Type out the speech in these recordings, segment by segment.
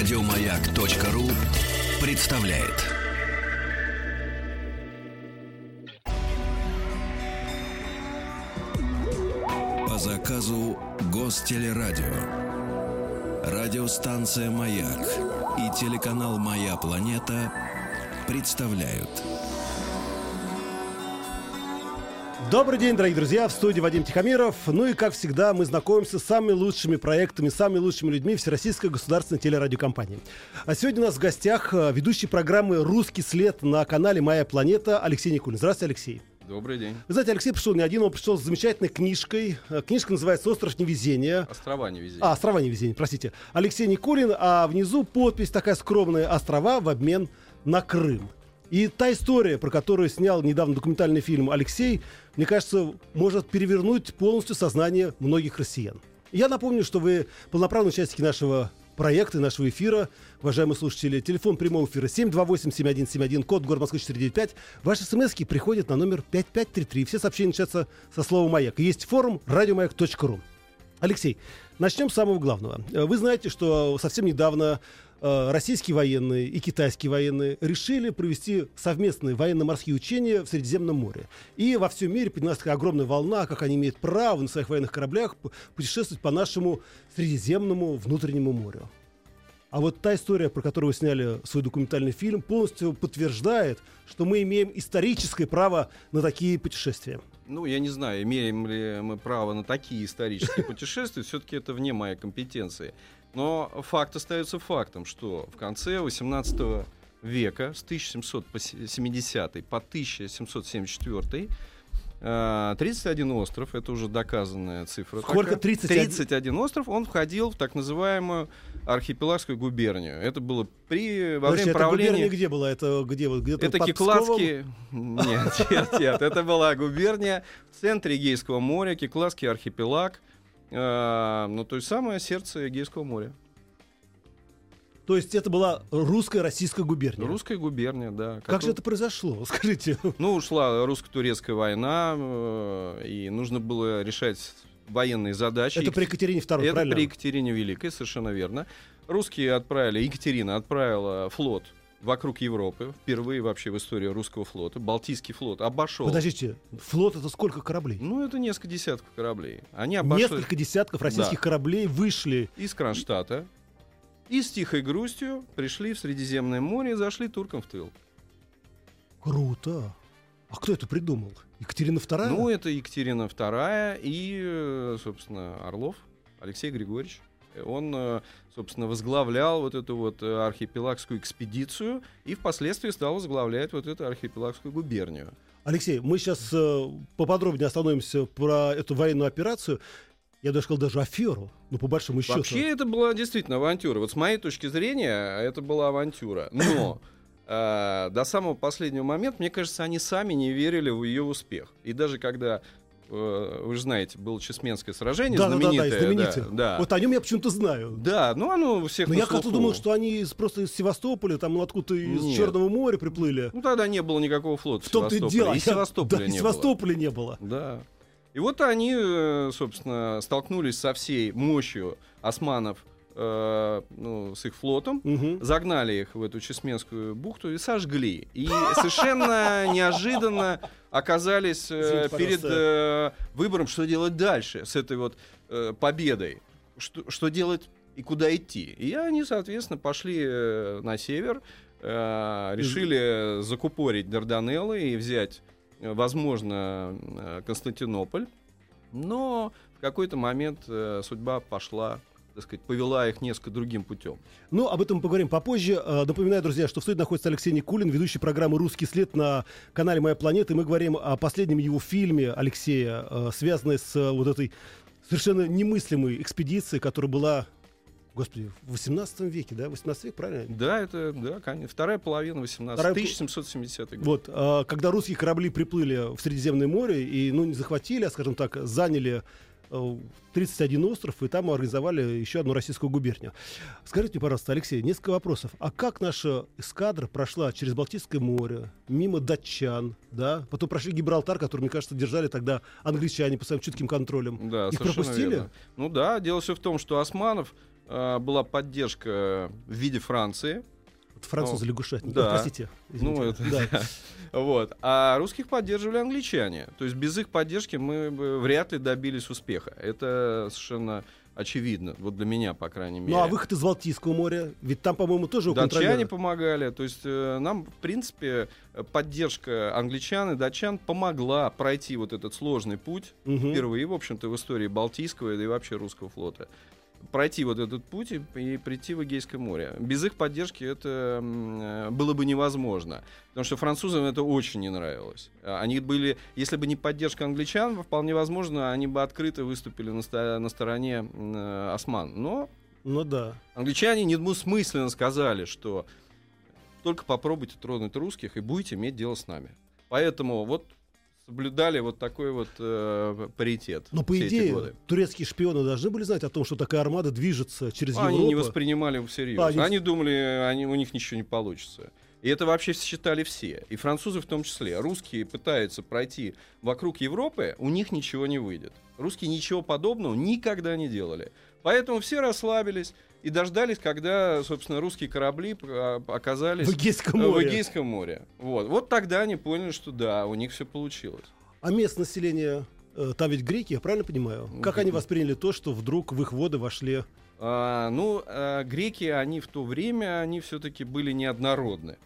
Радиомаяк.ру представляет. По заказу Гостелерадио. Радиостанция «Маяк» и телеканал «Моя планета» представляют. Добрый день, дорогие друзья, в студии Вадим Тихомиров. Ну и, как всегда, мы знакомимся с самыми лучшими проектами, самыми лучшими людьми Всероссийской государственной телерадиокомпании. А сегодня у нас в гостях э, ведущий программы «Русский след» на канале «Моя планета» Алексей Никулин. Здравствуйте, Алексей. Добрый день. Вы знаете, Алексей пришел не один, он пришел с замечательной книжкой. Э, Книжка называется «Остров невезения». Острова невезения. А, «Острова невезения», простите. Алексей Никулин, а внизу подпись такая скромная «Острова в обмен на Крым». И та история, про которую снял недавно документальный фильм Алексей, мне кажется, может перевернуть полностью сознание многих россиян. Я напомню, что вы полноправные участники нашего проекта, нашего эфира. Уважаемые слушатели, телефон прямого эфира 728-7171, код город Москвы 495. Ваши смс приходят на номер 5533. Все сообщения начинаются со слова «Маяк». Есть форум радиомаяк.ру. Алексей, начнем с самого главного. Вы знаете, что совсем недавно российские военные и китайские военные решили провести совместные военно-морские учения в Средиземном море. И во всем мире поднялась такая огромная волна, как они имеют право на своих военных кораблях путешествовать по нашему Средиземному внутреннему морю. А вот та история, про которую вы сняли свой документальный фильм, полностью подтверждает, что мы имеем историческое право на такие путешествия. Ну, я не знаю, имеем ли мы право на такие исторические путешествия, все-таки это вне моей компетенции. Но факт остается фактом, что в конце 18 века, с 1770 по 1774, э, 31 остров, это уже доказанная цифра. Сколько? такая. 31? 31 остров, он входил в так называемую архипелагскую губернию. Это было при, во Подождите, время это правления... губерния где была? Это где? вот Где-то Это под Кикладский... Нет, нет, нет. Это была губерния в центре Егейского моря, Кикладский архипелаг. Э, Ну, то есть самое сердце Егейского моря. То есть это была русская российская губерния. Русская губерния, да. Как Как же это произошло? Скажите. Ну, ушла русско-турецкая война, э, и нужно было решать военные задачи. Это при Екатерине II, Это правильно? при Екатерине Великой, совершенно верно. Русские отправили, Екатерина отправила флот вокруг Европы, впервые вообще в истории русского флота. Балтийский флот обошел. Подождите, флот это сколько кораблей? Ну, это несколько десятков кораблей. Они обошли Несколько десятков российских Да. кораблей вышли. из Кронштадта и с тихой грустью пришли в Средиземное море и зашли туркам в тыл. Круто. А кто это придумал? Екатерина II? Ну, это Екатерина II и, э, собственно, Орлов Алексей Григорьевич. Он, э, собственно, возглавлял вот эту вот э, архипелагскую экспедицию и впоследствии стал возглавлять вот эту архипелагскую губернию. Алексей, мы сейчас э, поподробнее остановимся про эту военную операцию. Я даже сказал даже аферу. Ну, по большому счету. Вообще это была действительно авантюра. Вот с моей точки зрения это была авантюра. Но до самого последнего момента, мне кажется, они сами не верили в ее успех. И даже когда, вы же знаете, было Чесменское сражение да, да, да, да, знаменитое. знаменитое. да, да. Вот о нем я почему-то знаю. Да, ну оно всех Но я как-то думал, что они просто из Севастополя, там ну, откуда-то из Нет. Черного моря приплыли. Ну тогда не было никакого флота В том-то и Севастополя. дело. И Севастополя да, и не Севастополя не было. было. Да. И вот они, э, собственно, столкнулись со всей мощью османов э, ну, с их флотом, Мгм. загнали их в эту Чесменскую бухту и сожгли. И совершенно неожиданно оказались э, Извините, перед э, выбором, что делать дальше с этой вот э, победой. Что, что делать и куда идти. И они, соответственно, пошли э, на север, э, решили закупорить Дарданеллы и взять, э, возможно, э, Константинополь. Но в какой-то момент э, судьба пошла, так сказать, повела их несколько другим путем. Ну, об этом мы поговорим попозже. Э, Напоминаю, друзья, что в студии находится Алексей Никулин, ведущий программы «Русский след» на канале «Моя планета». И мы говорим о последнем его фильме Алексея, э, связанной с э, вот этой совершенно немыслимой экспедицией, которая была, господи, в 18 веке, да? 18 век, правильно? Да, это, да, конечно. Вторая половина 18 Вторая пол- 1770 год. Вот, э, когда русские корабли приплыли в Средиземное море и, ну, не захватили, а, скажем так, заняли 31 остров, и там организовали еще одну российскую губернию. Скажите мне, пожалуйста, Алексей, несколько вопросов. А как наша эскадра прошла через Балтийское море, мимо датчан, да? Потом прошли Гибралтар, который, мне кажется, держали тогда англичане по своим чутким контролем. Да, Их пропустили? верно. Ну да, дело все в том, что османов э, была поддержка в виде Франции. Вот французы Ну, лягушатники. да. Простите. извините. Ну, это Да. Вот. А русских поддерживали англичане. То есть без их поддержки мы бы вряд ли добились успеха. Это совершенно очевидно. Вот для меня, по крайней мере. Ну а выход из Балтийского моря, ведь там, по-моему, тоже у Датчане помогали. То есть э, нам, в принципе, поддержка англичан и датчан помогла пройти вот этот сложный путь Мгм. впервые, в общем-то, в истории Балтийского и вообще русского флота. Пройти вот этот путь и, и прийти в Эгейское море. Без их поддержки это было бы невозможно. Потому что французам это очень не нравилось. А Они были, если бы не поддержка англичан, вполне возможно, они бы открыто выступили на, ста- на стороне э, осман. Но Ну да. Англичане недвусмысленно сказали, что только попробуйте тронуть русских и будете иметь дело с нами. Поэтому вот соблюдали вот такой вот э, паритет. Но по идее, турецкие шпионы должны были знать о том, что такая армада движется через Они Европу. не воспринимали всерьез. А, они- Они... думали, они, у них ничего не получится. И это вообще считали все. И французы в том числе. Русские пытаются пройти вокруг Европы, у них ничего не выйдет. Русские ничего подобного никогда не делали. Поэтому все расслабились и дождались, когда, собственно, русские корабли а, оказались в Эгейском э, в море. Эгейском море. Вот. вот тогда они поняли, что да, у них все получилось. А местное население, э, там ведь греки, я правильно понимаю? Как они восприняли то, что вдруг в их воды вошли... А, ну, а, греки, они в то время, они все-таки были неоднородны.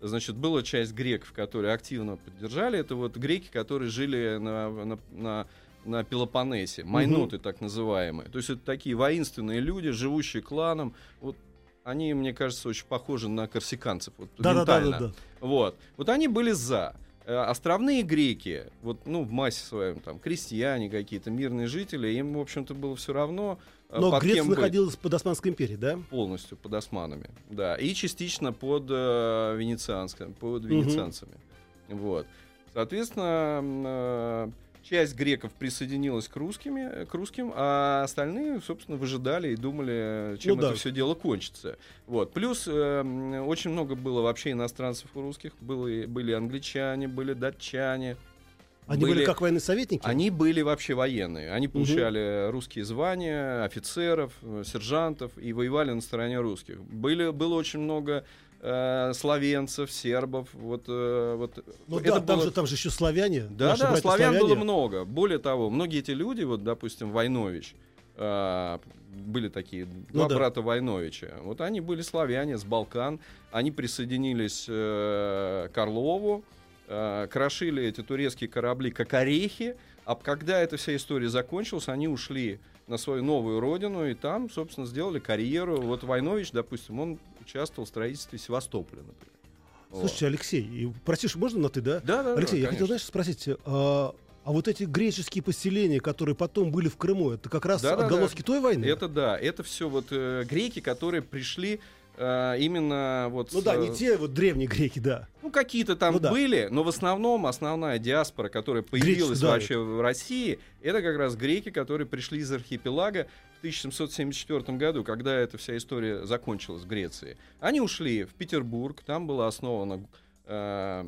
Значит, была часть греков, которые активно поддержали. Это вот греки, которые жили на, на, на, на Пелопоннесе, майноты так называемые. То есть это такие воинственные люди, живущие кланом. Вот они, мне кажется, очень похожи на корсиканцев. Вот, ментально. Да-да-да. Вот. Вот они были за. Э, Островные греки, вот, ну, в массе своем, там, крестьяне какие-то, мирные жители, им, в общем-то, было все равно, э, Но под Греция кем быть находилась под Османской империей, да? полностью под османами, да, и частично под э, венецианским, под венецианцами, вот. Соответственно, э, часть греков присоединилась к русскими, к русским, а остальные, собственно, выжидали и думали, чем Ну да. это все дело кончится. Вот. Плюс э, очень много было вообще иностранцев у русских, были, были англичане, были датчане. Они были, Были- как военные советники? Они были вообще военные. Они получали русские звания, офицеров, э, сержантов и воевали на стороне русских. Были, было очень много э, словенцев, сербов. Вот, э, вот, Ну это да, там, было- же, там же еще славяне. да, да, славян было славяне. много. Более того, многие эти люди, вот, допустим, Войнович, э, были такие два Ну да. брата Войновича. Вот они были славяне с Балкан. Они присоединились э, к Орлову, э, крошили эти турецкие корабли как орехи. А когда эта вся история закончилась, они ушли на свою новую родину и там, собственно, сделали карьеру. Вот Войнович, допустим, он участвовал в строительстве Севастополя, например. Слушайте, Алексей, простишь, можно на ты, да? да, да, Алексей, да, я хотел, конечно. знаешь, спросить, а, а вот эти греческие поселения, которые потом были в Крыму, это как раз Да-да-да. отголоски той войны? Это да, это все вот э, греки, которые пришли э, именно вот... Ну да, э, не те вот древние греки, да. Ну, какие-то там Ну да. были, но в основном основная диаспора, которая появилась да, вообще в России, это как раз греки, которые пришли из архипелага в 1774 году, когда эта вся история закончилась в Греции. Они ушли в Петербург, там было основано э,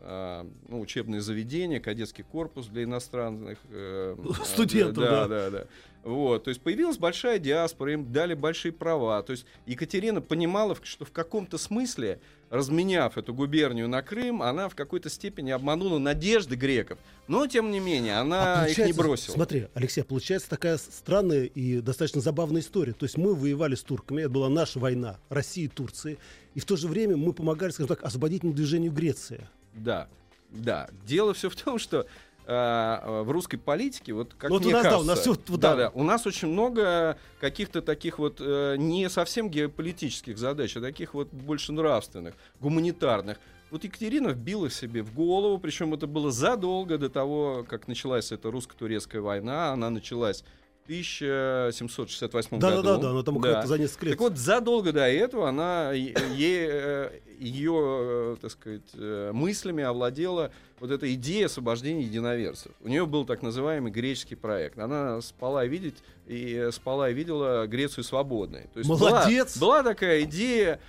э, ну, учебное заведение, кадетский корпус для иностранных э, э, Студентов, да. да, да, да. Вот, то есть появилась большая диаспора, им дали большие права. То есть Екатерина понимала, что в каком-то смысле, разменяв эту губернию на Крым, она в какой-то степени обманула надежды греков. Но, тем не менее, она А их не бросила. Смотри, Алексей, получается такая странная и достаточно забавная история. То есть мы воевали с турками, это была наша война, России и Турции, и в то же время мы помогали, скажем так, освободительному движению Греции. Да, да. Дело все в том, что э, в русской политике, вот как Ну, вот мне у нас, да, кажется, у нас всё вот да, да, у нас очень много каких-то таких вот э, не совсем геополитических задач, а таких вот больше нравственных, гуманитарных. Вот Екатерина вбила себе в голову, причем это было задолго до того, как началась эта русско-турецкая война. Она началась 1768 Да, году. да, да, она там Да. за несколько лет. Так вот, задолго до этого она е- е- э, ее, э, так сказать, э, мыслями овладела вот эта идея освобождения единоверцев. У нее был так называемый греческий проект. Она спала и видеть и спала и видела Грецию свободной. То есть была- Молодец! Была, такая идея.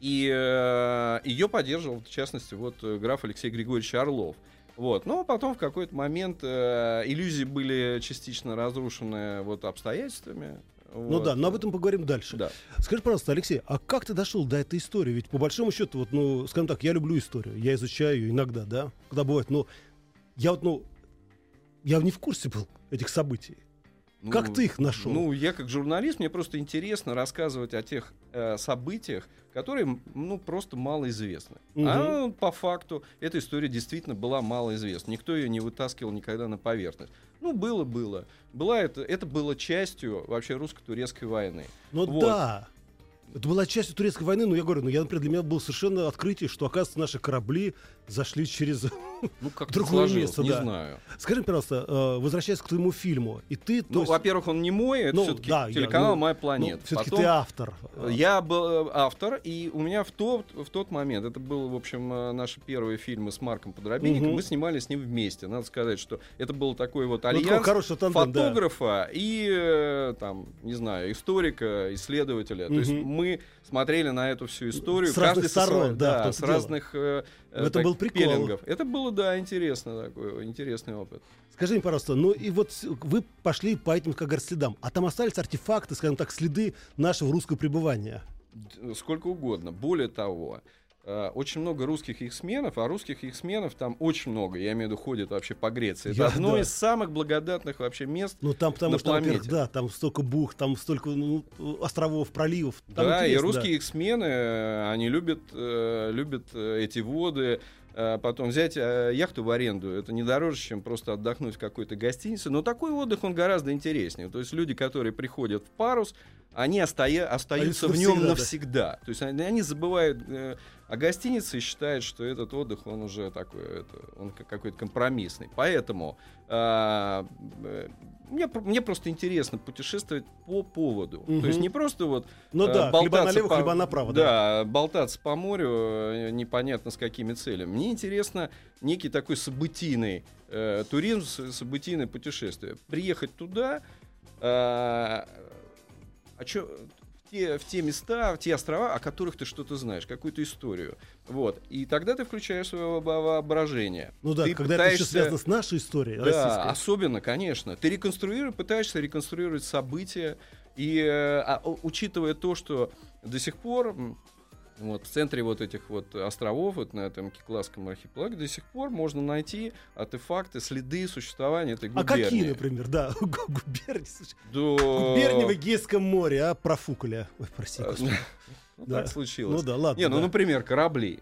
И э, ее поддерживал, в частности, вот граф Алексей Григорьевич Орлов. Вот. Но потом в какой-то момент э, иллюзии были частично разрушены вот, обстоятельствами. Ну Вот. да, но об этом поговорим дальше. Да. Скажи, пожалуйста, Алексей, а как ты дошел до этой истории? Ведь по большому счету, вот, ну, скажем так, я люблю историю, я изучаю ее иногда, да, когда бывает, но я вот, ну, я не в курсе был этих событий. Ну, Как ты их нашел? Ну, я как журналист, мне просто интересно рассказывать о тех э, событиях, которые, ну, просто малоизвестны. А по факту эта история действительно была малоизвестна. Никто ее не вытаскивал никогда на поверхность. Ну, было, было. Была это, это было частью вообще русско-турецкой войны. Ну Вот. да. Это была частью турецкой войны, но я говорю, ну я, например, для меня было совершенно открытие, что, оказывается, наши корабли зашли через... Ну, как Другое место, не да. знаю. Скажи, пожалуйста, э, возвращаясь к твоему фильму, и ты... Ну, есть, во-первых, он не мой, это ну, все-таки да, я- телеканал ну, «Моя ну, планета». все-таки Потом- ты автор. Я был э, автор, и у меня в тот, в тот момент, это был, в общем, э, наши первые фильмы с Марком Подробинником, Мгм. мы снимали с ним вместе. Надо сказать, что это был такой вот Ну, альянс хороший тандем, да. фотографа и, э, там, не знаю, историка, исследователя. То есть мы смотрели на эту всю историю. С разных со сторон, своей- да, да, с и разных э, Это был прикол. Это было, да, интересно такой, интересный опыт. Скажи мне, пожалуйста, ну и вот вы пошли по этим, как говорят, следам, а там остались артефакты, скажем так, следы нашего русского пребывания? Сколько угодно. Более того, э, очень много русских X-менов, а русских X-менов там очень много, я имею в виду, ходит вообще по Греции. Это Я- одно да. из самых благодатных вообще мест. Ну там потому На что, планете. да, там столько бух, там столько ну, островов, проливов. Там да, и русские X-мены, э, они любят, э, любят эти воды. Э, Потом взять э, яхту в аренду, это не дороже, чем просто отдохнуть в какой-то гостинице. Но такой отдых, он гораздо интереснее. То есть люди, которые приходят в парус, они остоя- остаются в нем навсегда, да. навсегда. То есть они, они забывают э, о гостинице и считают, что этот отдых, он уже такой, это, он как- какой-то компромиссный. Поэтому а, э, мне, мне просто интересно путешествовать по поводу. Мгм. То есть не просто вот Ну э, да, болтаться налево, по- хлеба направо. Да, болтаться по морю э, непонятно с какими целями. Мне интересно некий такой событийный э, туризм, событийное путешествие. Приехать туда, э, а чё, в, те, в те места, в те острова, о которых ты что-то знаешь, какую-то историю. Вот. И тогда ты включаешь свое во- воображение. Ну да, Ты когда это еще пытаешься- связано с нашей историей да, российской. особенно, конечно. Ты реконструируешь, пытаешься реконструировать события, и э, а, учитывая то, что до сих пор вот, в центре вот этих вот островов, вот на этом Кикласском архипелаге, до сих пор можно найти артефакты, следы существования этой А губернии. какие, например, да, губернии, До... губернии в Эгейском море, а профукали. Ой, прости, Э, господи. Ну, Да. так случилось. Ну да, ладно. Не, ну, да. например, корабли.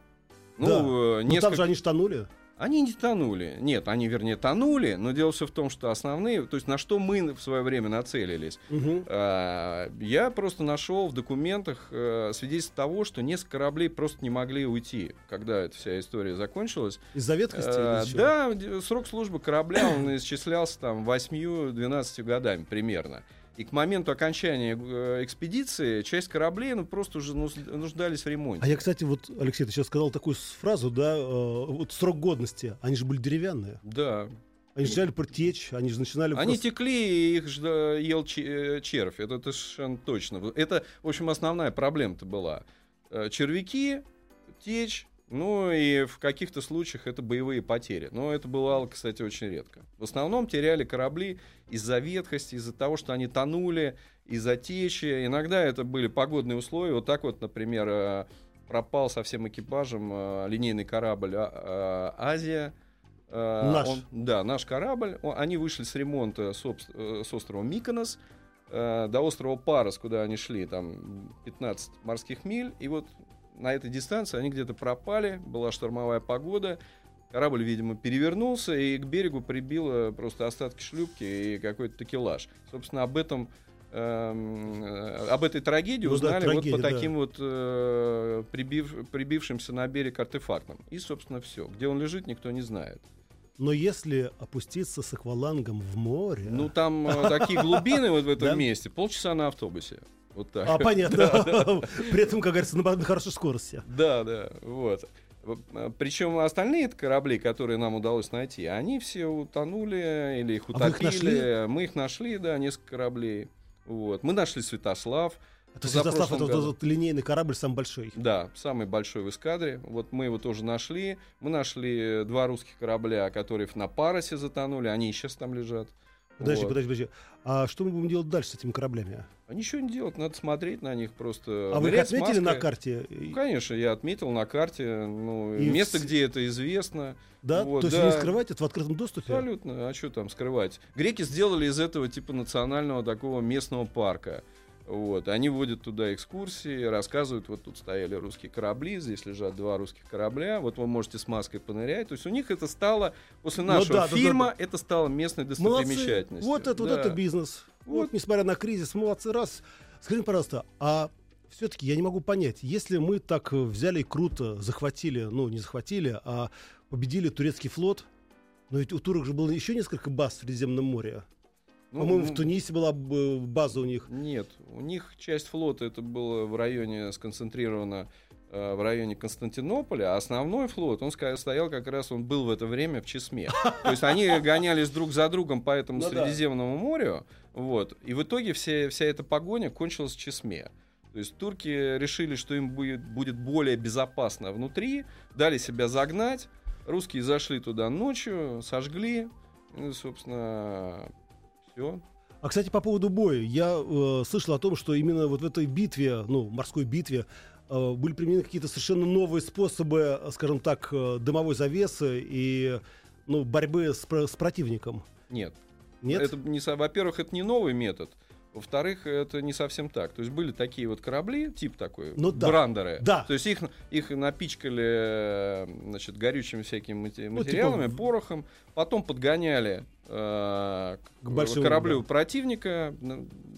Ну, Да. э, Ну, там несколько... же они ж тонули. Они не тонули. Нет, они, вернее, тонули, но дело все в том, что основные, то есть на что мы в свое время нацелились, Мгм. а, я просто нашел в документах э, свидетельство того, что несколько кораблей просто не могли уйти, когда эта вся история закончилась. Из-за ветхости чего? да, срок службы корабля, он исчислялся там 8-12 годами примерно. И к моменту окончания э, экспедиции часть кораблей ну, просто уже нуждались в ремонте. А я, кстати, вот, Алексей, ты сейчас сказал такую фразу, да, э, вот срок годности, они же были деревянные. Да. Они начинали протечь, они же начинали... Они просто- текли, и их ел э, червь. Это совершенно точно. Это, в общем, основная проблема-то была. Э, Червяки, течь, ну и в каких-то случаях это боевые потери. Но это бывало, кстати, очень редко. В основном теряли корабли из-за ветхости, из-за того, что они тонули, из-за течи. Иногда это были погодные условия. Вот так вот, например, э, пропал со всем экипажем э, линейный корабль а- а- «Азия». Э, Наш. он- да, наш корабль. Они вышли с ремонта с, острова Миконос до острова Парос, куда они шли, там 15 морских миль. И вот на этой дистанции они где-то пропали, была штормовая погода. Корабль, видимо, перевернулся, и к берегу прибило просто остатки шлюпки и какой-то такелаж. Собственно, об этом эм, э, об этой трагедии Ну да, узнали трагедия, вот по да. таким вот э, прибив- прибившимся на берег артефактам. И, собственно, все. Где он лежит, никто не знает. Но если опуститься с аквалангом в море... Ну, там э, такие глубины вот в этом Да? месте. Полчаса на автобусе. Вот так. А, понятно. При этом, как говорится, на хорошей скорости. Да, да, вот. Причем остальные корабли, которые нам удалось найти, они все утонули или их А вы их утопили. Мы их нашли, да, несколько кораблей. Вот. Мы нашли Святослав. Это В Святослав, это году. этот линейный корабль самый большой. Да, самый большой в эскадре. Вот мы его тоже нашли. Мы нашли два русских корабля, которые на Паросе затонули. Они и сейчас там лежат. Подожди, Вот. подожди, подожди. А что мы будем делать дальше с этими кораблями? А ничего не делать, надо смотреть на них просто. А вы их отметили на карте? Ну, конечно, я отметил на карте ну, И место, вс- где это известно. Да? Вот, То есть да. не скрывать это в открытом доступе? Абсолютно. А что там скрывать? Греки сделали из этого типа национального такого местного парка. Вот. Они водят туда экскурсии, рассказывают, вот тут стояли русские корабли, здесь лежат два русских корабля, вот вы можете с маской понырять. То есть у них это стало, после Ну нашего да, да, да, фильма, да. это стало местной Молодцы. достопримечательностью. Вот это, вот Да. это бизнес. Вот. Вот. несмотря на кризис, молодцы. Раз. Скажи, пожалуйста, а все-таки я не могу понять, если мы так взяли и круто захватили, ну не захватили, а победили турецкий флот, но ведь у турок же было еще несколько баз в Средиземном море. Ну, По-моему, ну, в Тунисе была база у них. Нет, у них часть флота это было в районе сконцентрировано э, в районе Константинополя, а основной флот, он стоял как раз, он был в это время в Чесме. То есть они гонялись друг за другом по этому Ну да. Средиземному морю, вот, и в итоге все, вся эта погоня кончилась в Чесме. То есть турки решили, что им будет, будет более безопасно внутри, дали себя загнать, русские зашли туда ночью, сожгли, и, собственно, все. А, кстати, по поводу боя. Я э, слышал о том, что именно вот в этой битве, ну, морской битве, э, были применены какие-то совершенно новые способы, э, скажем так, э, дымовой завесы и ну, борьбы с, с противником. Нет, Нет? Это не, во-первых, это не новый метод. Во-вторых, это не совсем так. То есть были такие вот корабли, тип такой, Ну да. брандеры. Да. То есть их, их напичкали э, значит, горючими всякими мате- Ну, типа материалами, порохом, потом подгоняли э, К большому, кораблю да. противника,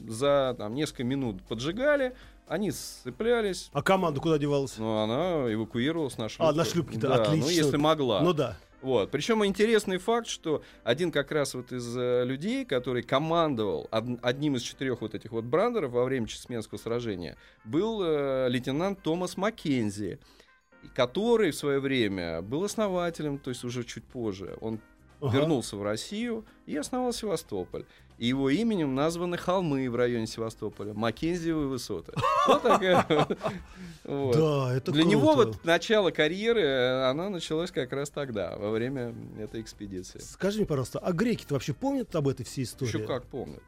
за там, несколько минут поджигали, они сцеплялись, А команда куда девалась? но она эвакуировалась на шлюпку. А, на шлюпке-то, Да, отлично. Ну, если могла. Ну да. Вот. Причем интересный факт, что один как раз вот из э, людей, который командовал од- одним из четырех вот этих вот брандеров во время Чесменского сражения, был э, лейтенант Томас Маккензи, который в свое время был основателем, то есть уже чуть позже. Он Ага. вернулся в Россию и основал Севастополь. И его именем названы холмы в районе Севастополя. Маккензиевые высоты. Вот такая вот. Да, это Для круто. него вот начало карьеры, э, она началась как раз тогда, во время этой экспедиции. Скажи мне, пожалуйста, а греки-то вообще помнят об этой всей истории? Еще как помнят.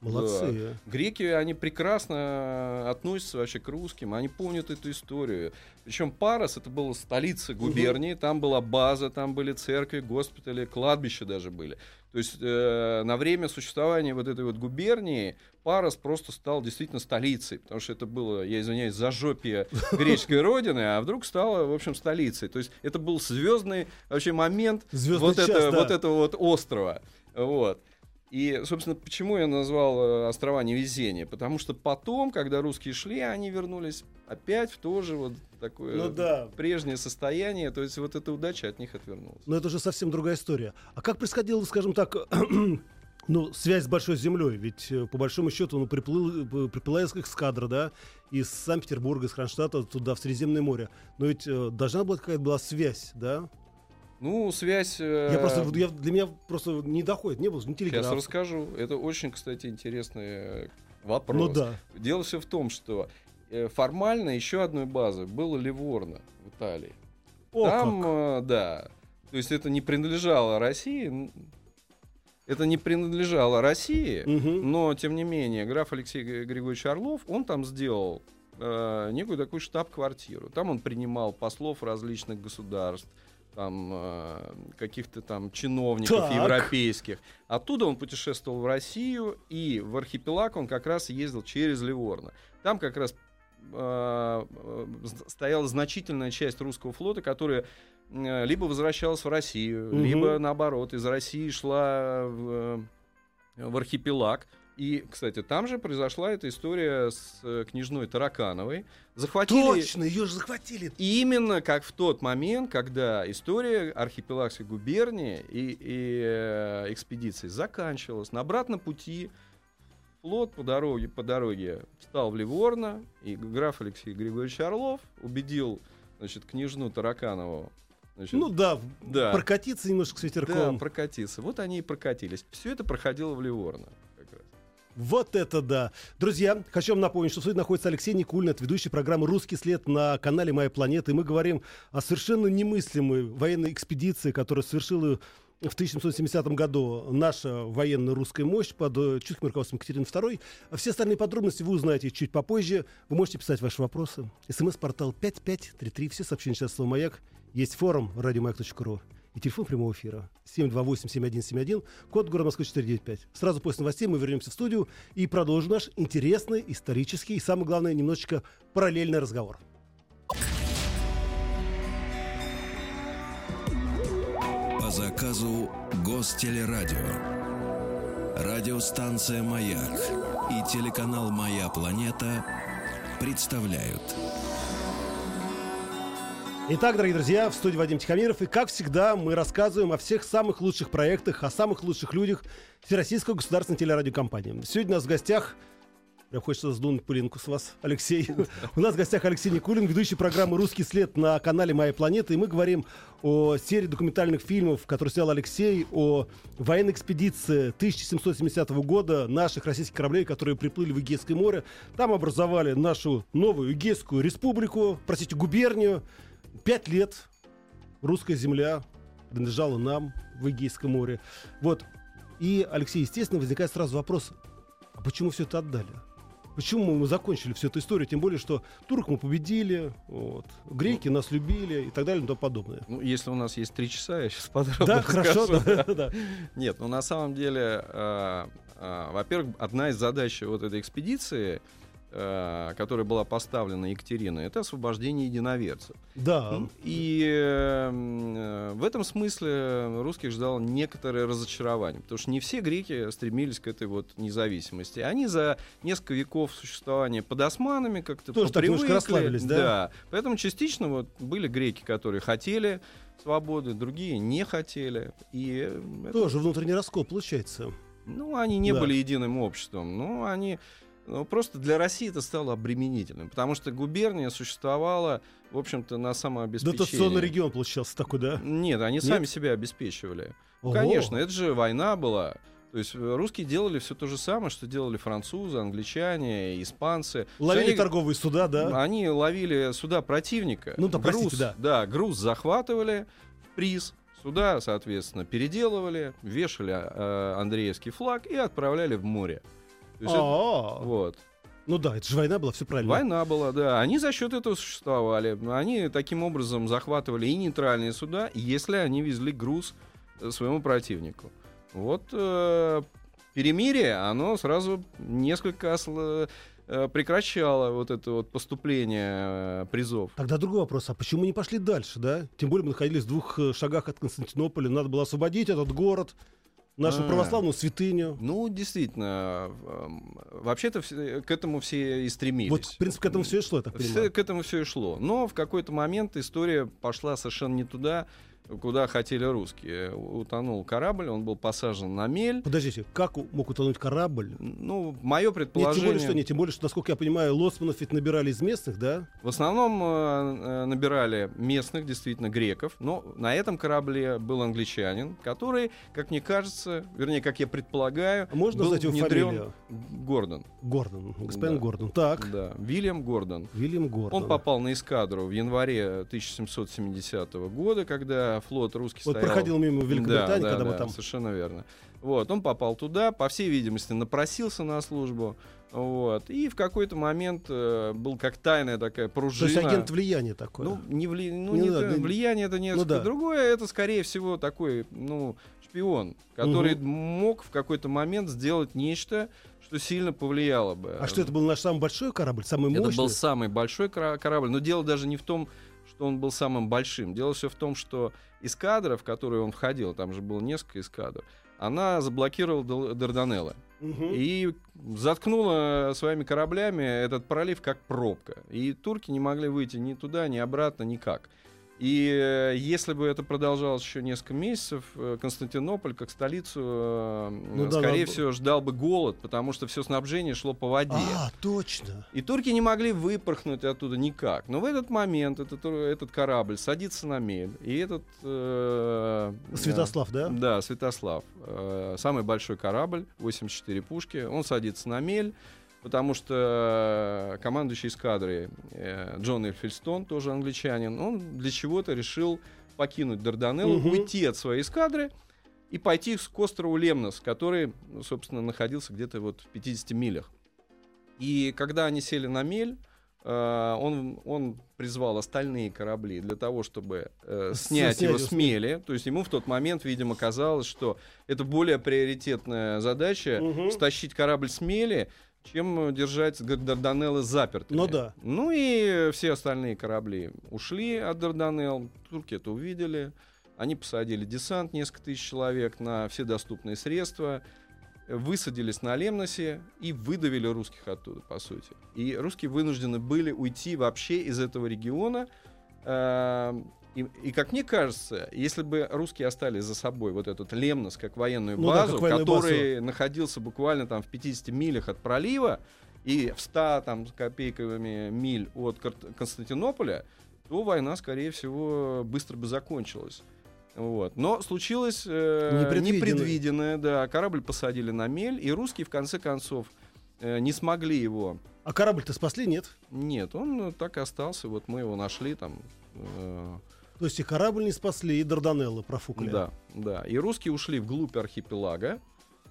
Молодцы. Греки, они прекрасно относятся вообще к русским, они помнят эту историю. Причем Парос, это была столица губернии, там была база, там были церкви, госпитали, кладбища даже были. То есть э, на время существования вот этой вот губернии Парос просто стал действительно столицей, потому что это было, я извиняюсь, зажопие греческой родины, а вдруг стало, в общем, столицей. То есть это был звездный вообще момент Звездный вот, час, это, да. вот этого вот острова. Вот. И, собственно, почему я назвал э, острова невезения? Потому что потом, когда русские шли, они вернулись опять в то же вот такое Ну да. прежнее состояние. То есть вот эта удача от них отвернулась. Но это же совсем другая история. А как происходила, скажем так, ну, связь с Большой Землей? Ведь, э, по большому счету, ну, приплыл, приплыла эскадра, да, из Санкт-Петербурга, из Кронштадта туда, в Средиземное море. Но ведь э, должна была какая-то была связь, да? Ну, связь... э, Я просто, я, для меня просто не доходит, не было, Сейчас телеграф. расскажу. Это очень, кстати, интересный э, вопрос. Ну да. Дело все в том, что э, формально еще одной базы было Ливорно в Италии. О, Там, как. да. То есть это не принадлежало России. Это не принадлежало России, Мгм. но тем не менее граф Алексей Григорьевич Орлов, он там сделал э, некую такую штаб-квартиру. Там он принимал послов различных государств, там э, каких-то там чиновников Так. европейских. Оттуда он путешествовал в Россию и в архипелаг он как раз ездил через Ливорно. Там как раз э, стояла значительная часть русского флота, которая э, либо возвращалась в Россию, Мгм. либо наоборот из России шла в, в архипелаг. И, кстати, там же произошла эта история с э, княжной Таракановой. Захватили Точно, ее же захватили. и именно как в тот момент, когда история архипелагской губернии и, и, э, экспедиции заканчивалась, на обратном пути флот по дороге, по дороге встал в Ливорно, и граф Алексей Григорьевич Орлов убедил значит, княжну Тараканову значит, Ну да, да, прокатиться немножко с да, ветерком. прокатиться. Вот они и прокатились. Все это проходило в Ливорно. Вот это да. Друзья, хочу вам напомнить, что в студии находится Алексей Никулин, это ведущий программы «Русский след» на канале «Моя планета». И мы говорим о совершенно немыслимой военной экспедиции, которая совершила в 1770 году наша военная русская мощь под э, чутким руководством Екатерины II. Все остальные подробности вы узнаете чуть попозже. Вы можете писать ваши вопросы. СМС-портал 5533. Все сообщения сейчас слово «Маяк». Есть форум радиомаяк.ру и телефон прямого эфира 728-7171, код города Москвы 495. Сразу после новостей мы вернемся в студию и продолжим наш интересный, исторический и, самое главное, немножечко параллельный разговор. По заказу Гостелерадио. Радиостанция «Маяк» и телеканал «Моя планета» представляют. Итак, дорогие друзья, в студии Вадим Тихомиров. И, как всегда, мы рассказываем о всех самых лучших проектах, о самых лучших людях Всероссийской государственной телерадиокомпании. Сегодня у нас в гостях Прям хочется сдунуть пылинку с вас, Алексей. У нас в гостях Алексей Никулин, ведущий программы «Русский след» на канале «Моя планета». И мы говорим о серии документальных фильмов, которые снял Алексей, о военной экспедиции 1770 года наших российских кораблей, которые приплыли в Эгейское море. Там образовали нашу новую Эгейскую республику, простите, губернию. Пять лет русская земля принадлежала нам в Эгейском море. Вот. И, Алексей, естественно, возникает сразу вопрос, а почему все это отдали? Почему мы закончили всю эту историю? Тем более, что турок мы победили, вот, греки нас любили и так далее и тому подобное. Ну, если у нас есть три часа, я сейчас подробно Да, хорошо. Да, да. Нет, ну на самом деле, э, э, во-первых, одна из задач вот этой экспедиции — Э, которая была поставлена Екатериной, это освобождение единоверцев. Да. И э, в этом смысле русских ждало некоторое разочарование, потому что не все греки стремились к этой вот независимости. Они за несколько веков существования под османами как-то Тоже так немножко расслабились, да? Да. Поэтому частично вот были греки, которые хотели свободы, другие не хотели. И Тоже это... внутренний раскол получается. Ну, они не да. были единым обществом. Ну, они ну, просто для России это стало обременительным, потому что губерния существовала, в общем-то, на самообеспечение. Дотационный регион получался такой, да? Нет, они Нет? сами себя обеспечивали. Ого. Конечно, это же война была. То есть э, русские делали все то же самое, что делали французы, англичане, испанцы. Ловили они, торговые суда, да? Они ловили суда противника. Ну, да, груз, простите, да. Да, груз захватывали, приз, суда, соответственно, переделывали, вешали э, Андреевский флаг и отправляли в море. Это, вот. Ну да, это же война была, все правильно. Война была, да. Они за счет этого существовали. Они таким образом захватывали и нейтральные суда, если они везли груз э, своему противнику. Вот э, перемирие, оно сразу несколько осл... э, прекращало вот это вот поступление э, призов. Тогда другой вопрос, а почему не пошли дальше, да? Тем более мы находились в двух шагах от Константинополя, надо было освободить этот город нашу а, православную святыню. Ну, действительно, вообще-то к этому все и стремились. Вот, в принципе, к этому все и шло, я так понимаю. Все, к этому все и шло. Но в какой-то момент история пошла совершенно не туда, куда хотели русские. Утонул корабль, он был посажен на мель. Подождите, как мог утонуть корабль? Ну, мое предположение... Нет, тем более, что, нет, тем более, что, насколько я понимаю, лоцманов ведь набирали из местных, да? В основном э, э, набирали местных, действительно, греков. Но на этом корабле был англичанин, который, как мне кажется, вернее, как я предполагаю, а Можно был его фамилию? Гордон. Гордон, господин да. Гордон. Так. Да, Вильям Гордон. Вильям Гордон. Он попал на эскадру в январе 1770 года, когда флот русский вот стоял... проходил мимо Великобритании, да, когда да, мы там... совершенно верно. Вот, он попал туда, по всей видимости, напросился на службу. Вот. И в какой-то момент э, был как тайная такая пружина. То есть агент влияния такой. Ну, не вли... ну, не, не да, влияние это несколько ну, да. другое. Это, скорее всего, такой, ну, шпион, который угу. мог в какой-то момент сделать нечто, что сильно повлияло бы. А что это был наш самый большой корабль, самый мощный? Это был самый большой корабль. Но дело даже не в том, что он был самым большим. Дело все в том, что эскадра, в которую он входил, там же было несколько эскадр, она заблокировала Дарданеллы. Угу. И заткнула своими кораблями этот пролив как пробка. И турки не могли выйти ни туда, ни обратно, никак. И э, если бы это продолжалось еще несколько месяцев, э, Константинополь, как столицу, э, ну, скорее да, всего, ждал бы голод, потому что все снабжение шло по воде. А, точно. И турки не могли выпорхнуть оттуда никак. Но в этот момент этот, этот корабль садится на мель, и этот... Э, Святослав, э, да? Да, Святослав. Э, самый большой корабль, 84 пушки. Он садится на мель, потому что э, командующий эскадрой э, Джон Эльфельстон, тоже англичанин, он для чего-то решил покинуть Дарданеллу, угу. уйти от своей эскадры, и пойти к острову Лемнос, который, ну, собственно, находился где-то вот в 50 милях. И когда они сели на мель, э, он, он призвал остальные корабли для того, чтобы э, снять, Снять его с мели. То есть ему в тот момент, видимо, казалось, что это более приоритетная задача Мгм. стащить корабль с мели, чем держать Г- Дарданеллы запертыми. Ну да. Ну и все остальные корабли ушли от Дарданелл. Турки это увидели. Они посадили десант, несколько тысяч человек, на все доступные средства. Высадились на Лемносе и выдавили русских оттуда, по сути. И русские вынуждены были уйти вообще из этого региона. Эм, И, и как мне кажется, если бы русские оставили за собой вот этот Лемнос как военную Ну да, базу, как военную который находился буквально там в 50 милях от пролива и в 100 там, с копейками миль от Константинополя, то война, скорее всего, быстро бы закончилась. Вот. Но случилось э, Непредвиденное. непредвиденное, да. Корабль посадили на мель, и русские в конце концов э, не смогли его. А корабль-то спасли, нет? Нет, он э, так и остался. Вот мы его нашли там. э, То есть и корабль не спасли, и Дарданеллы профукали. Да, да. И русские ушли вглубь архипелага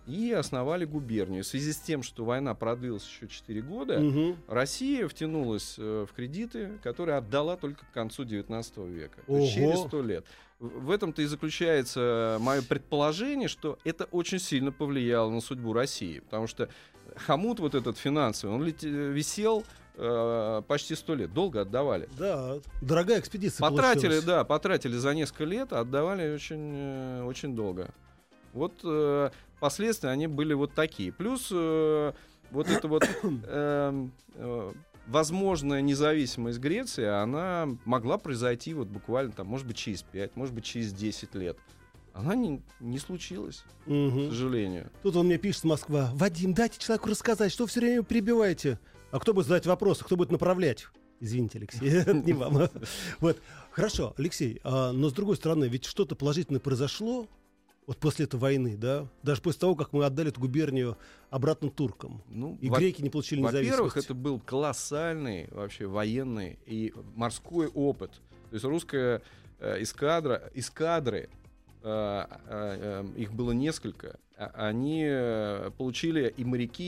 и основали губернию. В связи с тем, что война продлилась еще 4 года, Мгм. Россия втянулась э, в кредиты, которые отдала только к концу 19 века. То есть через 100 лет. В этом-то и заключается мое предположение, что это очень сильно повлияло на судьбу России. Потому что хомут вот этот финансовый, он лете- висел э, почти 100 лет. Долго отдавали. Да, дорогая экспедиция Потратили, получилась. да, потратили за несколько лет, а отдавали очень, э, очень долго. Вот э, последствия они были вот такие. Плюс э, вот это вот эм, э, возможная независимость Греции, она могла произойти вот буквально там, может быть, через 5, может быть, через 10 лет. Она не, не случилась, к Мгм. сожалению. Тут он мне пишет с Москва. Вадим, дайте человеку рассказать, что все время перебиваете. А кто будет задать вопросы, кто будет направлять? Извините, Алексей, это не вам. Вот. Хорошо, Алексей, а, но с другой стороны, ведь что-то положительное произошло вот после этой войны, да? Даже после того, как мы отдали эту губернию обратно туркам. Ну, И во- греки не получили независимость. Во-первых, это был колоссальный вообще военный и морской опыт. То есть русская э, эскадра, эскадры, их было несколько, а- они э, получили и моряки,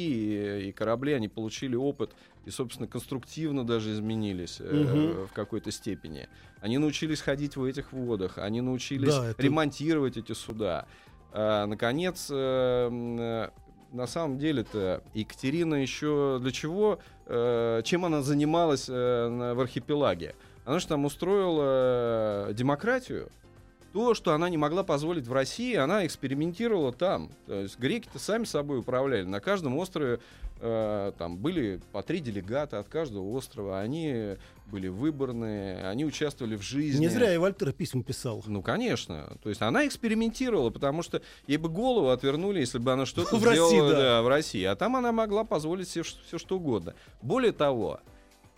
и, и корабли, они получили опыт и, собственно, конструктивно даже изменились э, Мгм. в какой-то степени. Они научились ходить в этих водах, они научились Да, это- ремонтировать эти суда. А, наконец, э, э, на самом деле-то Екатерина еще для чего, э, чем она занималась э, в архипелаге? Она же там устроила э, демократию. То, что она не могла позволить в России, она экспериментировала там. То есть греки-то сами собой управляли. На каждом острове э, там были по три делегата от каждого острова. Они были выборные, они участвовали в жизни. Не зря я Вольтер письма писал. Ну, конечно. То есть она экспериментировала, потому что ей бы голову отвернули, если бы она что-то В России, сделала да. в России. А там она могла позволить себе все, что угодно. Более того,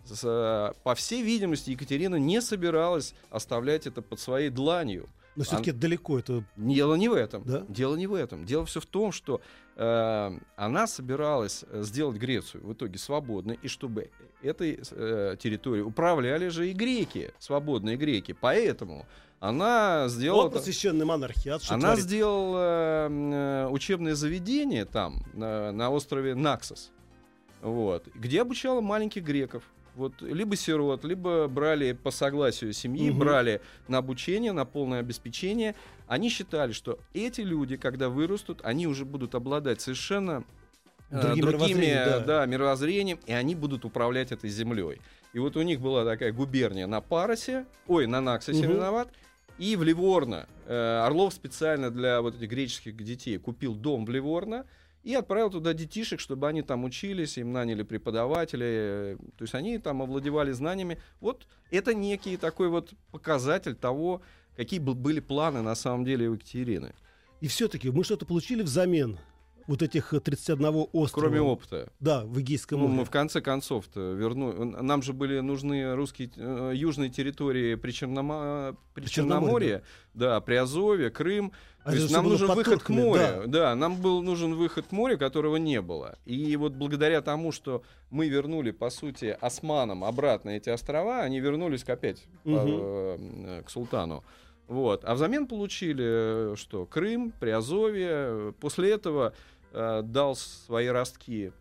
с- э, по всей видимости, Екатерина не собиралась оставлять это под своей дланью. Но все-таки далеко это. Дело не в этом. Да? Дело не в этом. Дело все в том, что э, она собиралась э, сделать Грецию в итоге свободной, и чтобы этой э, территорией управляли же и греки, свободные греки. Поэтому она сделала... Вот просвещенный монархиат, что Она творит. сделала э, учебное заведение там, на, на острове Наксос, вот, где обучала маленьких греков. Вот, либо сирот, либо брали по согласию семьи, Мгм. брали на обучение, на полное обеспечение. Они считали, что эти люди, когда вырастут, они уже будут обладать совершенно э, Другим другими да. да, мировоззрением, и они будут управлять этой землей. И вот у них была такая губерния на Паросе, ой, на Наксосе Мгм. виноват, и в Ливорно. Э, Орлов специально для вот этих греческих детей купил дом в Ливорно и отправил туда детишек, чтобы они там учились, им наняли преподавателей. То есть они там овладевали знаниями. Вот это некий такой вот показатель того, какие бы- были планы на самом деле у Екатерины. И все-таки мы что-то получили взамен вот этих э, 31 острова. Кроме опыта. Да, в Эгейском Ну, море. мы в конце концов-то верну... Нам же были нужны русские э, южные территории Причернома... Причерноморья, да, Приазовье, Крым. А То есть нам нужен выход к морю. да. Да. нам был нужен выход к морю, которого не было. И вот благодаря тому, что мы вернули, по сути, османам обратно эти острова, они вернулись опять по- Мгм. э, к султану. Вот. А взамен получили, э, что Крым, Приазовье. После этого э, дал свои ростки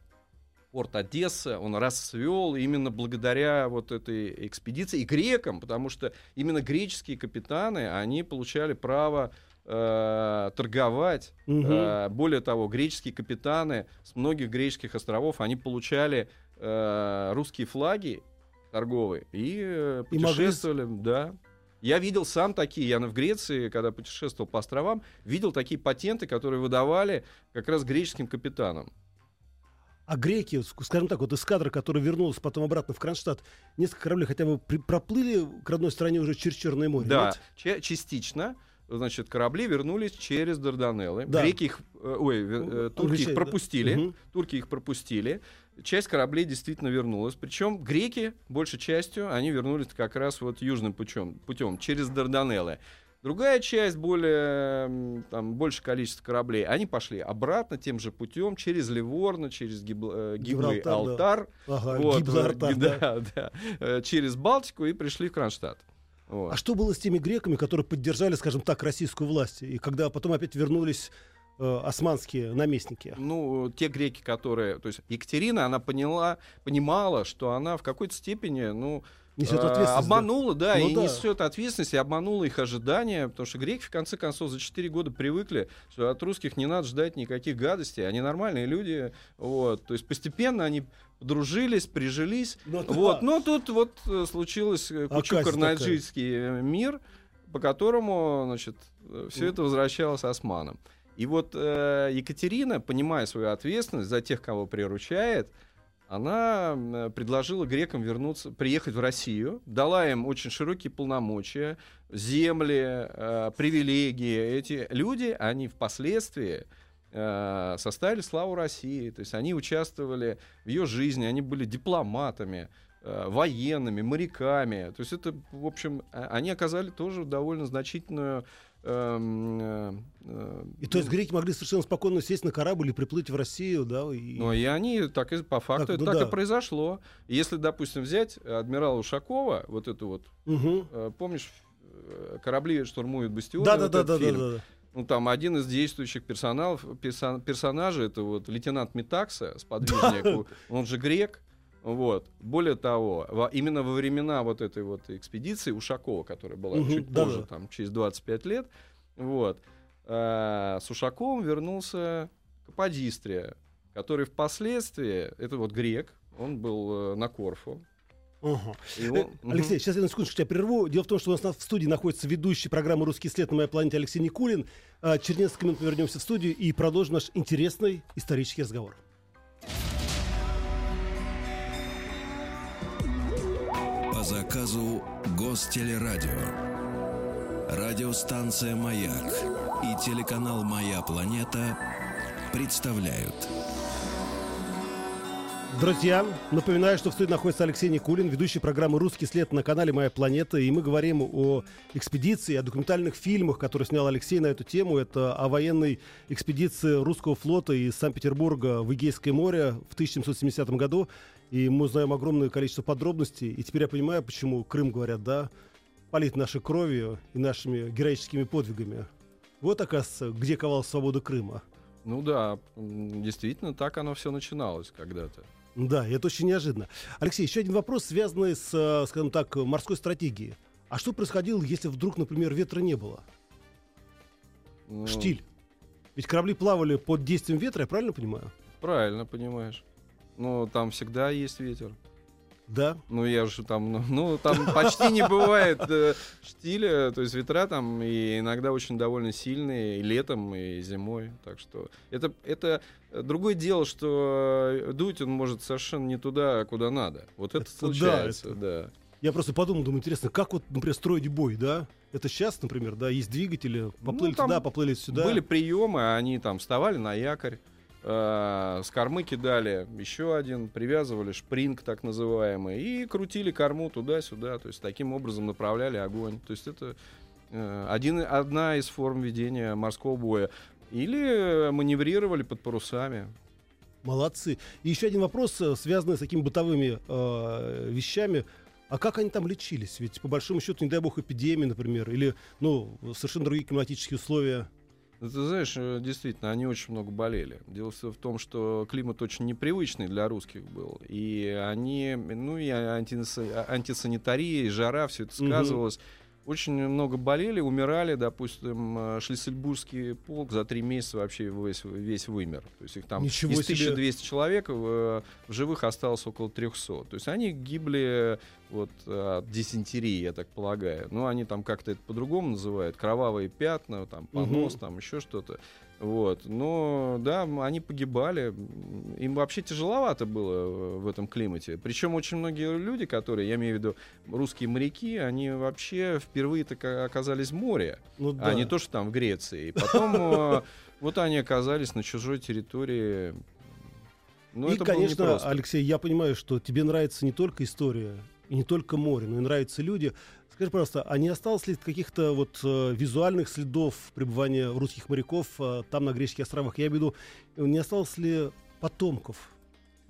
порт Одесса, он расцвел именно благодаря вот этой экспедиции и грекам, потому что именно греческие капитаны, они получали право э, торговать. Мгм. Э, более того, греческие капитаны с многих греческих островов, они получали э, русские флаги торговые и, э, И могли путешествовали, да. Я видел сам такие, я в Греции, когда путешествовал по островам, видел такие патенты, которые выдавали как раз греческим капитанам. А греки, скажем так, вот эскадра, которая вернулась потом обратно в Кронштадт, несколько кораблей хотя бы при- проплыли к родной стране уже через Черное море? Да, ча- частично. Значит, корабли вернулись через Дарданеллы. Да. Греки их, э, ой, э, э, турки Англичане, их да. пропустили. Мгм. Турки их пропустили. Часть кораблей действительно вернулась. Причем греки, большей частью, они вернулись как раз вот южным путем, путем через Дарданеллы. Другая часть, более, там, большее количество кораблей, они пошли обратно тем же путем через Ливорно, через Гибл, э, Гиблый Гибралтар, да. Алтар, Ага, вот, Гибралтар, да. да, да, э, через Балтику и пришли в Кронштадт. Вот. А что было с теми греками, которые поддержали, скажем так, российскую власть, и когда потом опять вернулись османские наместники? Ну, те греки, которые... То есть Екатерина, она поняла, понимала, что она в какой-то степени, ну... Несет э, ответственность. да? обманула, да, Ну и да. несет ответственность, и обманула их ожидания, потому что греки, в конце концов, за 4 года привыкли, что от русских не надо ждать никаких гадостей, они нормальные люди, вот, то есть постепенно они подружились, прижились, Ну да. вот, но тут вот э, случилось э, Оказия Кучук-Карнаджийский э, мир, по которому, значит, все это возвращалось османам. И вот э, Екатерина, понимая свою ответственность за тех, кого приручает, она э, предложила грекам вернуться, приехать в Россию, дала им очень широкие полномочия, земли, э, привилегии. Эти люди, они впоследствии э, составили славу России, то есть они участвовали в ее жизни, они были дипломатами, э, военными, моряками. То есть это, в общем, а- они оказали тоже довольно значительную... эм, э, э, И то есть греки могли совершенно спокойно сесть на корабль и приплыть в Россию, да? И... ну, и они так и по факту Так, ну так да. и произошло. Если, допустим, взять адмирала Ушакова, вот эту вот, э, помнишь, корабли штурмуют бастионы, Да, да, вот да, этот да, да, фильм? да, да. Ну, там один из действующих персоналов, персон- персонажей, это вот лейтенант Метакса, сподвижник, он же грек. Вот. Более того, во- именно во времена вот этой вот экспедиции Ушакова, которая была Мгм, чуть да-да. позже, там, через 25 лет, вот, э, с Ушаковым вернулся Каподистрия, который впоследствии, это вот грек, он был э, на Корфу. Ага. И Э. Алексей, сейчас я на секундочку тебя прерву. Дело в том, что у нас на- в студии находится ведущий программы «Русский след» на моей планете Алексей Никулин. А, Через несколько минут мы вернемся в студию и продолжим наш интересный исторический разговор. По заказу Гостелерадио. Радиостанция «Маяк» и телеканал «Моя планета» представляют. Друзья, напоминаю, что в студии находится Алексей Никулин, ведущий программы «Русский след» на канале «Моя планета». И мы говорим о экспедиции, о документальных фильмах, которые снял Алексей на эту тему. Это о военной экспедиции русского флота из Санкт-Петербурга в Эгейское море в 1770 году. И мы узнаем огромное количество подробностей. И теперь я понимаю, почему Крым, говорят, да, палит нашей кровью и нашими героическими подвигами. Вот, оказывается, где ковал свободу Крыма. Ну да, действительно, так оно все начиналось когда-то. Да, это очень неожиданно. Алексей, еще один вопрос, связанный с, э, скажем так, морской стратегией. А что происходило, если вдруг, например, ветра не было? Ну, Штиль. Ведь корабли плавали под действием ветра, я правильно понимаю? Правильно понимаешь. Ну, там всегда есть ветер. Да. Ну, я же там, ну, ну, там почти не бывает э, штиля, то есть ветра там и иногда очень довольно сильные и летом, и зимой. Так что это, это другое дело, что э, дуть он может совершенно не туда, куда надо. Вот это, Это да, случается, это- да. Я просто подумал, думаю, интересно, как вот, например, строить бой, да? Это сейчас, например, да, есть двигатели, поплыли Ну, туда, поплыли сюда. Были приемы, они там вставали на якорь, э, с кормы кидали еще один, привязывали шпринг так называемый и крутили корму туда-сюда, то есть таким образом направляли огонь. То есть это э, один, одна из форм ведения морского боя. Или маневрировали под парусами. Молодцы. И еще один вопрос, э, связанный с такими бытовыми э, вещами. А как они там лечились? Ведь, по большому счету, не дай бог, эпидемии, например, или, ну, совершенно другие климатические условия. Ну, ты знаешь, э, действительно, они очень много болели. Дело в том, что климат очень непривычный для русских был. И они, ну и антисанитария, и жара, все это сказывалось. Угу очень много болели, умирали, допустим, э, Шлиссельбургский полк за три месяца вообще весь, весь вымер. То есть их там Ничего из 1200 себе. человек в, э, в живых осталось около 300. То есть они гибли вот, от дизентерии, я так полагаю. Ну, они там как-то это по-другому называют. Кровавые пятна, там, понос, угу. там еще что-то. Вот. Но да, они погибали. Им вообще тяжеловато было э, в этом климате. Причем очень многие люди, которые, я имею в виду русские моряки, они вообще впервые так оказались в море, ну, да. а не то, что там в Греции. И потом э, вот они оказались на чужой территории. Ну, и, конечно, Алексей, я понимаю, что тебе нравится не только история и не только море, но и нравятся люди. Скажи, пожалуйста, а не осталось ли каких-то вот э, визуальных следов пребывания русских моряков э, там, на греческих островах? Я имею в виду, не осталось ли потомков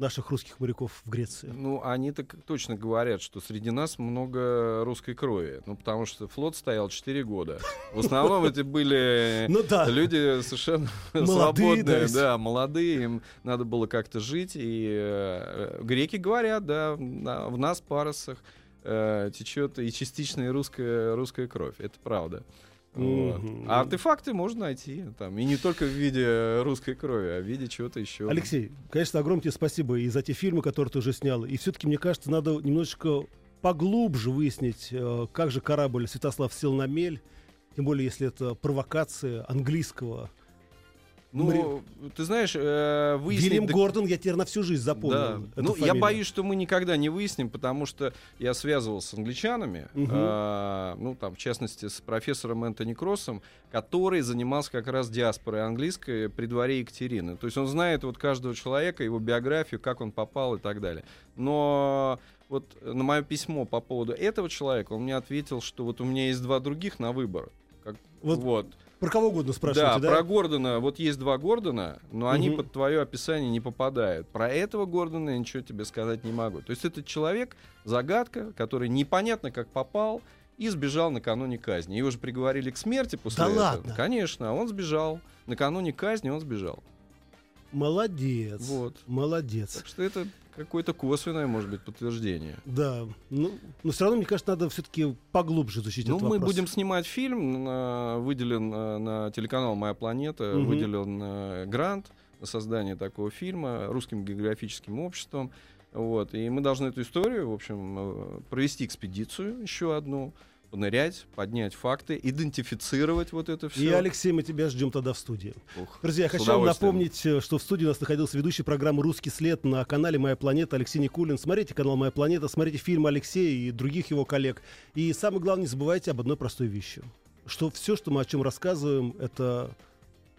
наших русских моряков в Греции? Ну, они так точно говорят, что среди нас много русской крови. Ну, потому что флот стоял 4 года. В основном это были ну люди совершенно свободные, да, молодые, им надо было как-то жить. И э, греки говорят, да, в нас парусах э, течет и частичная русская, русская кровь. Это правда. Вот. А артефакты можно найти там. И не только в виде русской крови, а в виде чего-то еще. Алексей, конечно, огромное тебе спасибо и за те фильмы, которые ты уже снял. И все-таки, мне кажется, надо немножечко поглубже выяснить, э, как же корабль Святослав сел на мель. Тем более, если это провокация английского ну, Мари... ты знаешь, э, выяснить... Вильям Гордон я теперь на всю жизнь запомнил. Да. Ну, фамилию. я боюсь, что мы никогда не выясним, потому что я связывался с англичанами, угу. э, ну, там, в частности, с профессором Энтони Кроссом, который занимался как раз диаспорой английской при дворе Екатерины. То есть он знает вот каждого человека, его биографию, как он попал и так далее. Но вот на мое письмо по поводу этого человека он мне ответил, что вот у меня есть два других на выбор. Как, вот. вот про кого угодно спрашиваете, да? Да, про Гордона. Вот есть два Гордона, но угу. они под твое описание не попадают. Про этого Гордона я ничего тебе сказать не могу. То есть это человек, загадка, который непонятно как попал и сбежал накануне казни. Его же приговорили к смерти после да этого. ладно? Конечно, а он сбежал. Накануне казни он сбежал. Молодец. Вот. Молодец. Так что это какое-то косвенное, может быть, подтверждение. Да. Ну, но все равно, мне кажется, надо все-таки поглубже изучить ну, этот мы вопрос. будем снимать фильм, выделен на, на телеканал «Моя планета», угу. выделен э, грант на создание такого фильма русским географическим обществом. Вот, и мы должны эту историю, в общем, э, провести экспедицию еще одну, понырять, поднять факты, идентифицировать вот это все. И, Алексей, мы тебя ждем тогда в студии. Ух, Друзья, я хочу вам напомнить, э, что в студии у нас находился ведущий программы «Русский след» на канале «Моя планета» Алексей Никулин. Смотрите канал «Моя планета», смотрите фильм Алексея и других его коллег. И самое главное, не забывайте об одной простой вещи. Что все, что мы о чем рассказываем, это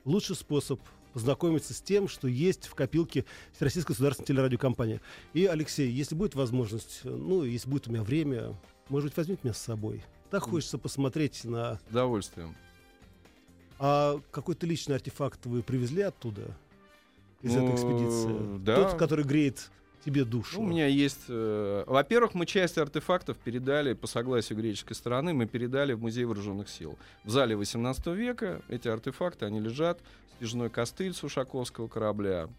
лучший способ познакомиться с тем, что есть в копилке Российской государственной телерадиокомпании. И, Алексей, если будет возможность, ну, если будет у меня время, может быть, возьмите меня с собой. Так хочется посмотреть на... С удовольствием. А какой-то личный артефакт вы привезли оттуда? Из ну, этой экспедиции? Да. Тот, который греет тебе душу. Ну, у меня есть... Э, во-первых, мы часть артефактов передали по согласию греческой стороны, мы передали в Музей Вооруженных сил. В зале 18 века эти артефакты, они лежат. Стяжной костыль с Ушаковского корабля,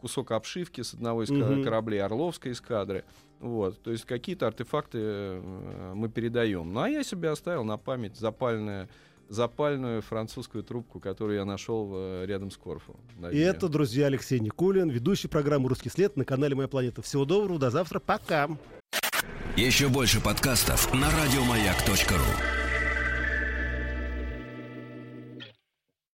кусок обшивки с одного из угу. кораблей Орловской эскадры. Вот, то есть какие-то артефакты э, мы передаем. Ну а я себе оставил на память запальное запальную французскую трубку, которую я нашел э, рядом с Корфу. И это, друзья, Алексей Никулин, ведущий программы «Русский след» на канале «Моя планета». Всего доброго, до завтра, пока. Еще больше подкастов на радиомаяк.ру